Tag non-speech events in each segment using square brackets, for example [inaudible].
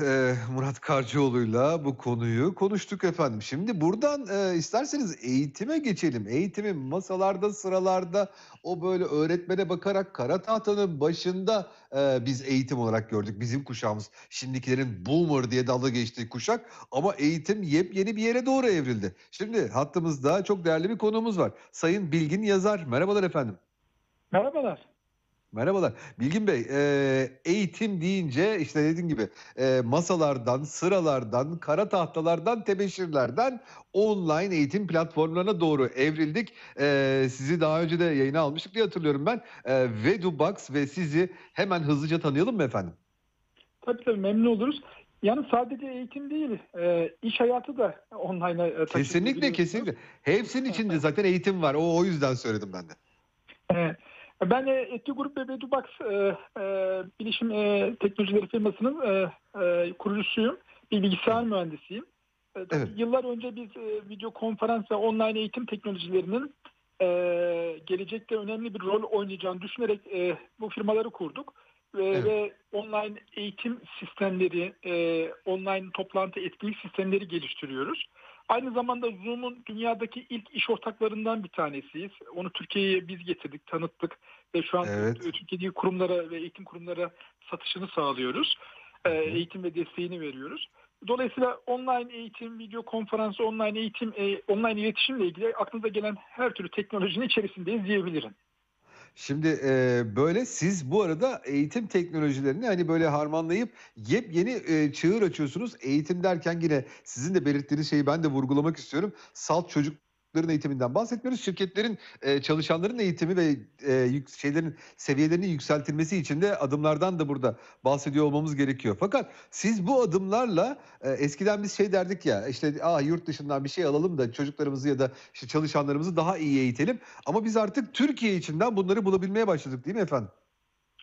Eee, Murat Karcıoğlu'yla bu konuyu konuştuk efendim. Şimdi buradan, eee, isterseniz eğitime geçelim. Eğitimin masalarda, sıralarda o böyle öğretmene bakarak kara tahtanın başında, eee, biz eğitim olarak gördük. Bizim kuşağımız. Şimdikilerin boomer diye dalga geçtiği kuşak ama eğitim yepyeni bir yere doğru evrildi. Şimdi hattımızda çok değerli bir konuğumuz var. Sayın Bilgin Yazar. Merhabalar efendim. Merhabalar. Merhabalar. Bilgin Bey, eee, eğitim deyince işte dediğin gibi eee, masalardan, sıralardan, kara tahtalardan, tebeşirlerden online eğitim platformlarına doğru evrildik. Eee, sizi daha önce de yayına almıştık diye hatırlıyorum ben. Eee, Vedubox ve sizi hemen hızlıca tanıyalım mı efendim? Tabii tabii memnun oluruz. Yani sadece eğitim değil, e, iş hayatı da online'a e, Kesinlikle, kesinlikle. Hepsinin içinde zaten eğitim var. O, o yüzden söyledim ben de. Evet. Ben e, Etki Grup ve Vedubox e, e, bilişim e, teknolojileri firmasının e, e, kurucusuyum. Bir bilgisayar mühendisiyim. E, Evet. Yıllar önce biz e, video konferans ve online eğitim teknolojilerinin e, gelecekte önemli bir rol oynayacağını düşünerek e, bu firmaları kurduk. Ve, Evet. ve online eğitim sistemleri, e, online toplantı etkinlik sistemleri geliştiriyoruz. Aynı zamanda Zoom'un dünyadaki ilk iş ortaklarından bir tanesiyiz. Onu Türkiye'ye biz getirdik, tanıttık ve şu an Evet. Türkiye'deki kurumlara ve eğitim kurumlara satışını sağlıyoruz. E, Hı hı. eğitim ve desteğini veriyoruz. Dolayısıyla online eğitim, video konferans, online eğitim, e, online iletişimle ilgili aklınıza gelen her türlü teknolojinin içerisindeyiz diyebilirim. Şimdi, eee, böyle siz bu arada eğitim teknolojilerini, hani, böyle harmanlayıp yepyeni, eee, çığır açıyorsunuz. Eğitim derken yine sizin de belirttiğiniz şeyi ben de vurgulamak istiyorum. Salt çocukların eğitiminden bahsetmiyoruz. Şirketlerin, eee, çalışanların eğitimi ve, eee, yük şeylerin seviyelerinin yükseltilmesi için de adımlardan da burada bahsediyor olmamız gerekiyor. Fakat siz bu adımlarla, eee, eskiden biz şey derdik ya, işte, "A, yurt dışından bir şey alalım da çocuklarımızı ya da, işte, çalışanlarımızı daha iyi eğitelim." Ama biz artık Türkiye içinden bunları bulabilmeye başladık, değil mi efendim?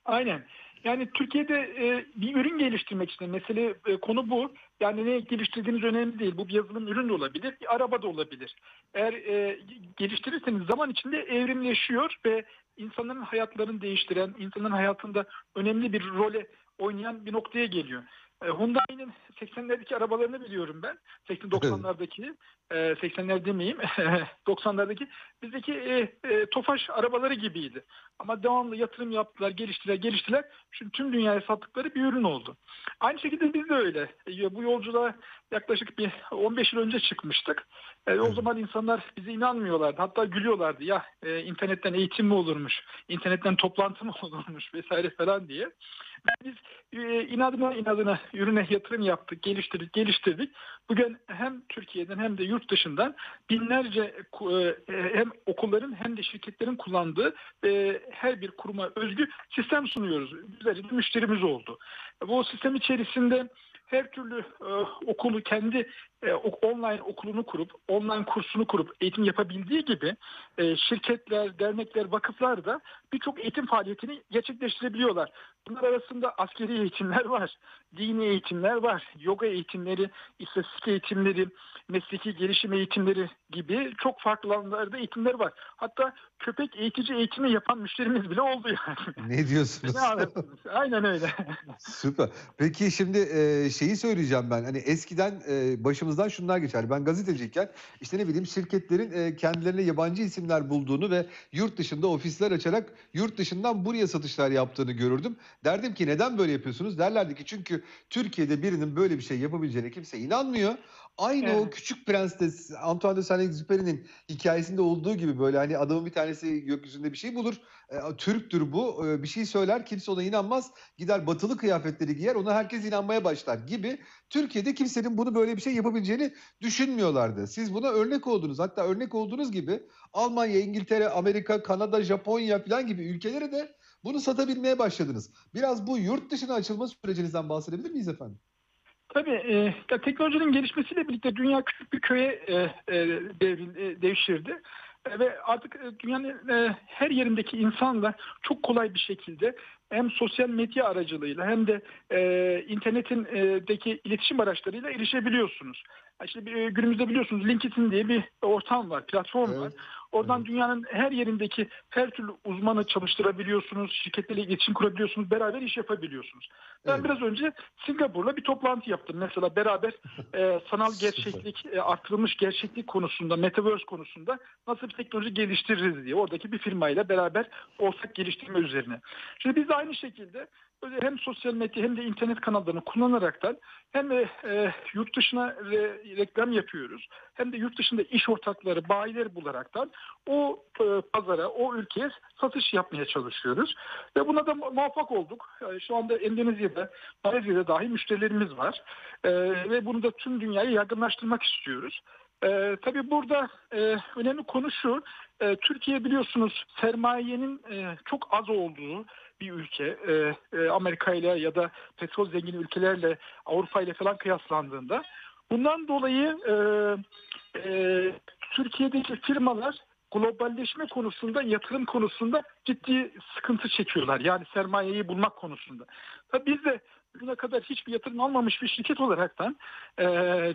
Aynen. Yani Türkiye'de e, bir ürün geliştirmek için mesele e, konu bu. Yani ne geliştirdiğiniz önemli değil. Bu bir yazılım ürün de olabilir, bir araba da olabilir. Eğer e, geliştirirseniz zaman içinde evrimleşiyor ve insanların hayatlarını değiştiren, insanların hayatında önemli bir role oynayan bir noktaya geliyor. E, Hyundai'nin 80'lerdeki arabalarını biliyorum ben. 80-90'lardaki, e, 80'ler demeyeyim, [laughs] 90'lardaki bizdeki e, e, Tofaş arabaları gibiydi. Ama devamlı yatırım yaptılar, geliştiler, geliştiler. Şimdi tüm dünyaya sattıkları bir ürün oldu. Aynı şekilde biz de öyle. E, bu yolculuğa yaklaşık bir 15 yıl önce çıkmıştık. E, o zaman insanlar bize inanmıyorlardı. Hatta gülüyorlardı. Ya e, internetten eğitim mi olurmuş, internetten toplantı mı [laughs] olurmuş vesaire falan diye. Biz e, inadına inadına ürüne yatırım yaptık, geliştirdik, geliştirdik. Bugün hem Türkiye'den hem de yurt dışından binlerce ku- e, hem okulların hem de şirketlerin kullandığı e, her bir kuruma özgü sistem sunuyoruz. Bir müşterimiz oldu. Bu sistem içerisinde her türlü e, okulu kendi e, online okulunu kurup, online kursunu kurup eğitim yapabildiği gibi e, şirketler, dernekler, vakıflar da birçok eğitim faaliyetini gerçekleştirebiliyorlar. Bunlar arasında askeri eğitimler var, dini eğitimler var, yoga eğitimleri, istatistik eğitimleri, mesleki gelişim eğitimleri gibi çok farklı alanlarda eğitimler var. Hatta köpek eğitici eğitimi yapan müşterimiz bile oldu yani. Ne diyorsunuz? Ne? Aynen öyle. Süper. Peki şimdi, eee, şeyi söyleyeceğim ben, hani, eskiden, eee, başımızdan şunlar geçerdi. Ben gazeteciyken, işte, ne bileyim, şirketlerin, eee, kendilerine yabancı isimler bulduğunu ve yurt dışında ofisler açarak yurt dışından buraya satışlar yaptığını görürdüm. Derdim ki, "Neden böyle yapıyorsunuz?" Derlerdi ki, "Çünkü Türkiye'de birinin böyle bir şey yapabileceğine kimse inanmıyor." Aynı o Evet. Küçük Prens'te Antoine de Saint-Exupéry'nin hikâyesinde olduğu gibi, böyle, hani, adamın bir tanesi gökyüzünde bir şey bulur, eee, Türk'tür bu, eee, bir şey söyler, kimse ona inanmaz. Gider batılı kıyafetleri giyer, ona herkes inanmaya başlar gibi. Türkiye'de kimsenin bunu böyle bir şey yapabileceğini düşünmüyorlardı. Siz buna örnek oldunuz. Hatta örnek olduğunuz gibi Almanya, İngiltere, Amerika, Kanada, Japonya filan gibi ülkelere de bunu satabilmeye başladınız. Biraz bu yurt dışına açılma sürecinizden bahsedebilir miyiz efendim? Tabii e, ya teknolojinin gelişmesiyle birlikte dünya küçük bir köye e, e, devril, e, devşirdi. E, ve artık e, dünyanın e, her yerindeki insanla çok kolay bir şekilde hem sosyal medya aracılığıyla hem de e, internetin e, deki iletişim araçlarıyla erişebiliyorsunuz. İşte bir, günümüzde biliyorsunuz LinkedIn diye bir ortam var, platform var. Oradan Evet. dünyanın her yerindeki her türlü uzmanı çalıştırabiliyorsunuz, şirketlerle iletişim kurabiliyorsunuz, beraber iş yapabiliyorsunuz. Ben Evet. biraz önce Singapur'la bir toplantı yaptım. Mesela beraber [laughs] e, sanal gerçeklik, e, artırılmış gerçeklik konusunda, metaverse konusunda nasıl bir teknoloji geliştiririz diye oradaki bir firmayla beraber ortak geliştirme üzerine. Şimdi biz de aynı şekilde hem sosyal medya hem de internet kanallarını kullanaraktan hem e, e, yurt dışına re- reklam yapıyoruz hem de yurt dışında iş ortakları, bayileri bularaktan o e, pazara, o ülkeye satış yapmaya çalışıyoruz. Ve buna da mu- muvaffak olduk. Yani şu anda Endonezya'da, Malezya'da dahi müşterilerimiz var. E, ve bunu da tüm dünyaya yaygınlaştırmak istiyoruz. E, tabii burada e, önemli konu şu, e, Türkiye biliyorsunuz sermayenin e, çok az olduğu bir ülke. E, e, Amerika ile ya da petrol zengin ülkelerle Avrupa ile falan kıyaslandığında. Bundan dolayı e, e, Türkiye'deki firmalar globalleşme konusunda, yatırım konusunda ciddi sıkıntı çekiyorlar. Yani sermayeyi bulmak konusunda. Tabii biz de bugüne kadar hiçbir yatırım almamış bir şirket olaraktan e,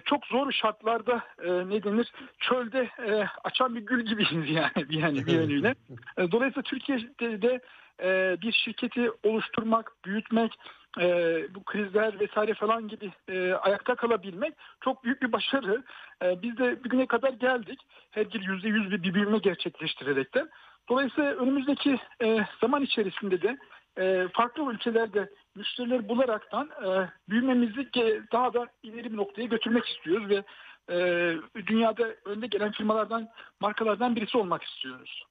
çok zor şartlarda e, ne denir çölde e, açan bir gül gibiyiz [laughs] yani, yani bir yönüyle. [laughs] E, Dolayısıyla Türkiye'de de e, bir şirketi oluşturmak, büyütmek, e, bu krizler vesaire falan gibi e, ayakta kalabilmek çok büyük bir başarı. E, biz de bugüne kadar geldik. Her yıl yüzde yüz bir büyüme gerçekleştirerekten. Dolayısıyla önümüzdeki e, zaman içerisinde de e, farklı ülkelerde müşteriler bularaktan e, büyümemizi daha da ileri bir noktaya götürmek istiyoruz ve e, dünyada önde gelen firmalardan, markalardan birisi olmak istiyoruz.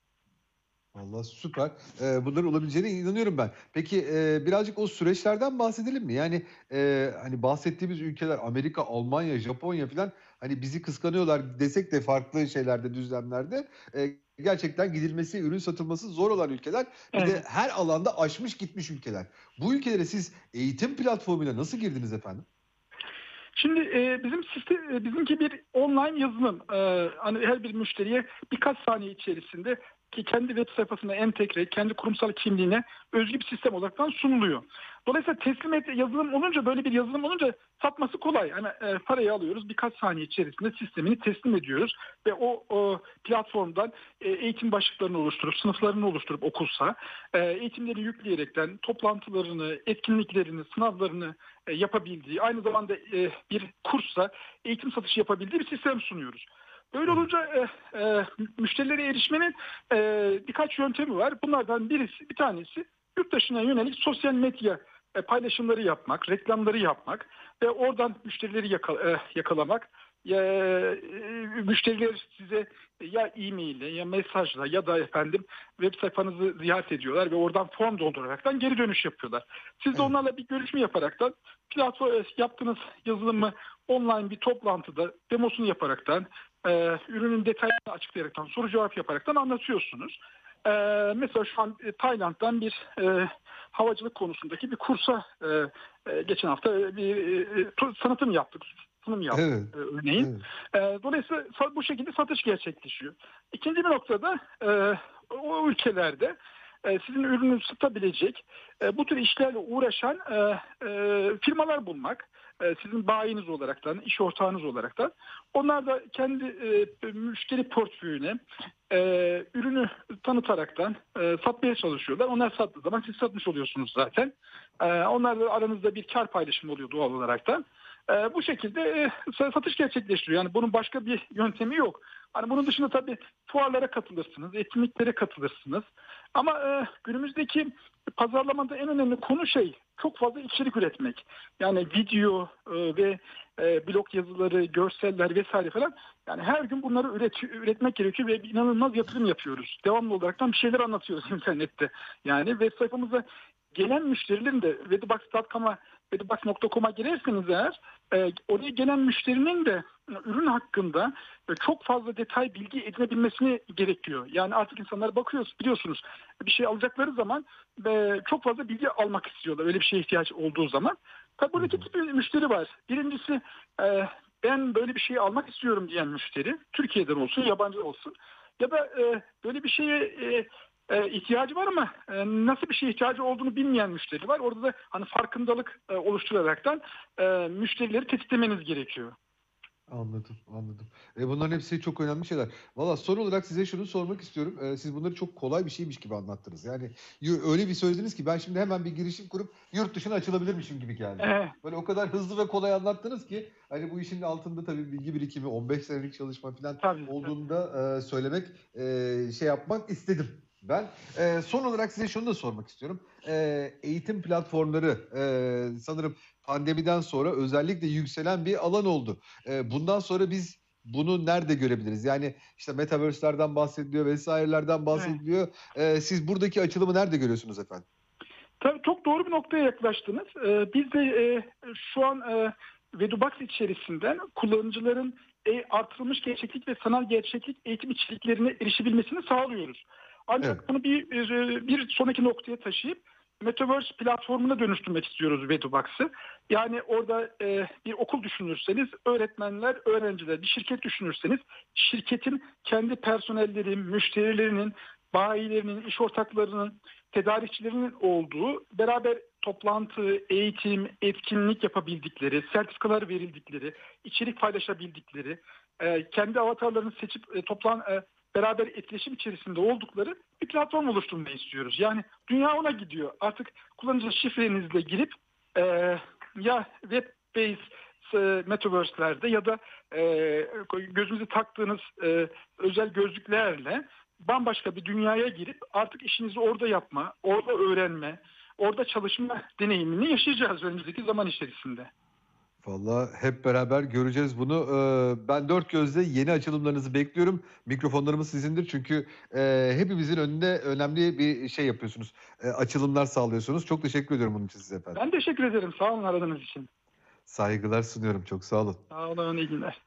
Vallahi süper. Ee, bunların olabileceğine inanıyorum ben. Peki e, birazcık o süreçlerden bahsedelim mi? Yani e, hani bahsettiğimiz ülkeler Amerika, Almanya, Japonya falan hani bizi kıskanıyorlar desek de farklı şeylerde, düzlemlerde e, gerçekten gidilmesi, ürün satılması zor olan ülkeler. Bir de Evet. her alanda aşmış gitmiş ülkeler. Bu ülkelere siz eğitim platformuyla nasıl girdiniz efendim? Şimdi e, bizim sistem, e, bizimki bir online yazılım. E, hani her bir müşteriye birkaç saniye içerisinde ki kendi web sayfasına entegre, kendi kurumsal kimliğine özgü bir sistem olaraktan sunuluyor. Dolayısıyla teslim et yazılım olunca böyle bir yazılım olunca satması kolay. Yani e, parayı alıyoruz birkaç saniye içerisinde sistemini teslim ediyoruz ve o, o platformdan e, eğitim başlıklarını oluşturup sınıflarını oluşturup okulsa e, eğitimleri yükleyerekten toplantılarını, etkinliklerini, sınavlarını e, yapabildiği aynı zamanda e, bir kursa eğitim satışı yapabildiği bir sistem sunuyoruz. Böyle olunca e, e, müşterilere erişmenin e, birkaç yöntemi var. Bunlardan birisi, bir tanesi yurt dışına yönelik sosyal medya e, paylaşımları yapmak, reklamları yapmak ve oradan müşterileri yaka- e, yakalamak. Ya, e, müşteriler size ya e-mail ya mesajla ya da efendim web sayfanızı ziyaret ediyorlar ve oradan form dolduraraktan geri dönüş yapıyorlar. Siz de onlarla bir görüşme yaparaktan platform yaptığınız yazılımı online bir toplantıda demosunu yaparaktan e, ürünün detaylarını açıklayaraktan soru cevap yaparaktan anlatıyorsunuz. E, mesela şu an e, Tayland'dan bir e, havacılık konusundaki bir kursa e, e, geçen hafta bir e, tu- tanıtım yaptık. Sunum yaptık Evet. e, örneğin. evet. E, dolayısıyla bu şekilde satış gerçekleşiyor. İkinci bir noktada e, o ülkelerde e, sizin ürünü satabilecek e, bu tür işlerle uğraşan e, e, firmalar bulmak. E, sizin bayiniz olaraktan, iş ortağınız olaraktan. Onlar da kendi e, müşteri portföyüne e, ürünü tanıtaraktan e, satmaya çalışıyorlar. Onlar sattığı zaman siz satmış oluyorsunuz zaten. E, onlarla aranızda bir kar paylaşımı oluyor doğal olaraktan. E, bu şekilde e, satış gerçekleştiriyor. Yani bunun başka bir yöntemi yok. Hani bunun dışında tabii fuarlara katılırsınız, etkinliklere katılırsınız. Ama e, günümüzdeki pazarlamada en önemli konu şey çok fazla içerik üretmek. Yani video e, ve e, blog yazıları, görseller vesaire falan. Yani her gün bunları üret, üretmek gerekiyor ve inanılmaz yatırım yapıyoruz. Devamlı olaraktan bir şeyler anlatıyoruz [laughs] internette. Yani web sayfamıza gelen müşterilerin de webbox.com'a webbox.com'a girerseniz eğer e, oraya gelen müşterinin de ürün hakkında e, çok fazla detay bilgi edinebilmesini gerekiyor. Yani artık insanlar bakıyoruz biliyorsunuz bir şey alacakları zaman e, çok fazla bilgi almak istiyorlar öyle bir şeye ihtiyaç olduğu zaman. Tabii burada iki tip müşteri var. Birincisi e, ben böyle bir şeyi almak istiyorum diyen müşteri. Türkiye'den olsun yabancı olsun. Ya da böyle bir şeye e, ihtiyacı var ama e, nasıl bir şeye ihtiyacı olduğunu bilmeyen müşteri var. Orada da hani farkındalık e, oluşturaraktan e, müşterileri tetiklemeniz gerekiyor. Anladım, anladım. E, bunların hepsi çok önemli şeyler. Valla son olarak size şunu sormak istiyorum. Eee, siz bunları çok kolay bir şeymiş gibi anlattınız. Yani öyle bir söylediniz ki ben şimdi hemen bir girişim kurup yurt dışına açılabilirmişim gibi geldi. Eee Böyle o kadar hızlı ve kolay anlattınız ki hani bu işin altında tabii bilgi birikimi, 15 senelik çalışma falan Tabii, tabii. olduğunu da eee, söylemek, eee, şey yapmak istedim ben. Eee, son olarak size şunu da sormak istiyorum. Eee, eğitim platformları eee, sanırım pandemiden sonra özellikle yükselen bir alan oldu. Eee, bundan sonra biz bunu nerede görebiliriz? Yani işte metaverse'lerden bahsediliyor Evet. bahsediliyor. Eee, siz buradaki açılımı nerede görüyorsunuz efendim? Tabii çok doğru bir noktaya yaklaştınız. Ee, biz de e, şu an e, Vedubox içerisinden kullanıcıların e, artırılmış gerçeklik ve sanal gerçeklik eğitim içeriklerine erişebilmesini sağlıyoruz. Ancak Evet. bunu bir, bir, bir sonraki noktaya taşıyıp Metaverse platformuna dönüştürmek istiyoruz Vedubox'ı. Yani orada e, bir okul düşünürseniz öğretmenler, öğrenciler, bir şirket düşünürseniz şirketin kendi personelleri, müşterilerinin, bayilerinin, iş ortaklarının, tedarikçilerinin olduğu beraber toplantı, eğitim, etkinlik yapabildikleri, sertifikalar verildikleri, içerik paylaşabildikleri, e, kendi avatarlarını seçip e, toplan e, beraber etkileşim içerisinde oldukları bir platform oluşturmayı istiyoruz. Yani dünya ona gidiyor. Artık kullanıcı şifrenizle girip e, ya web-based e, metaverse'lerde ya da e, gözünüze taktığınız e, özel gözlüklerle bambaşka bir dünyaya girip artık işinizi orada yapma, orada öğrenme, orada çalışma deneyimini yaşayacağız önümüzdeki zaman içerisinde. Valla hep beraber göreceğiz bunu. Eee, ben dört gözle yeni açılımlarınızı bekliyorum. Mikrofonlarımız sizindir çünkü eee, hepimizin önünde önemli bir şey yapıyorsunuz. Eee, açılımlar sağlıyorsunuz. Çok teşekkür ediyorum bunun için size efendim. Ben teşekkür ederim. Sağ olun aradığınız için. Saygılar sunuyorum. Çok sağ olun. Sağ olun, iyi günler.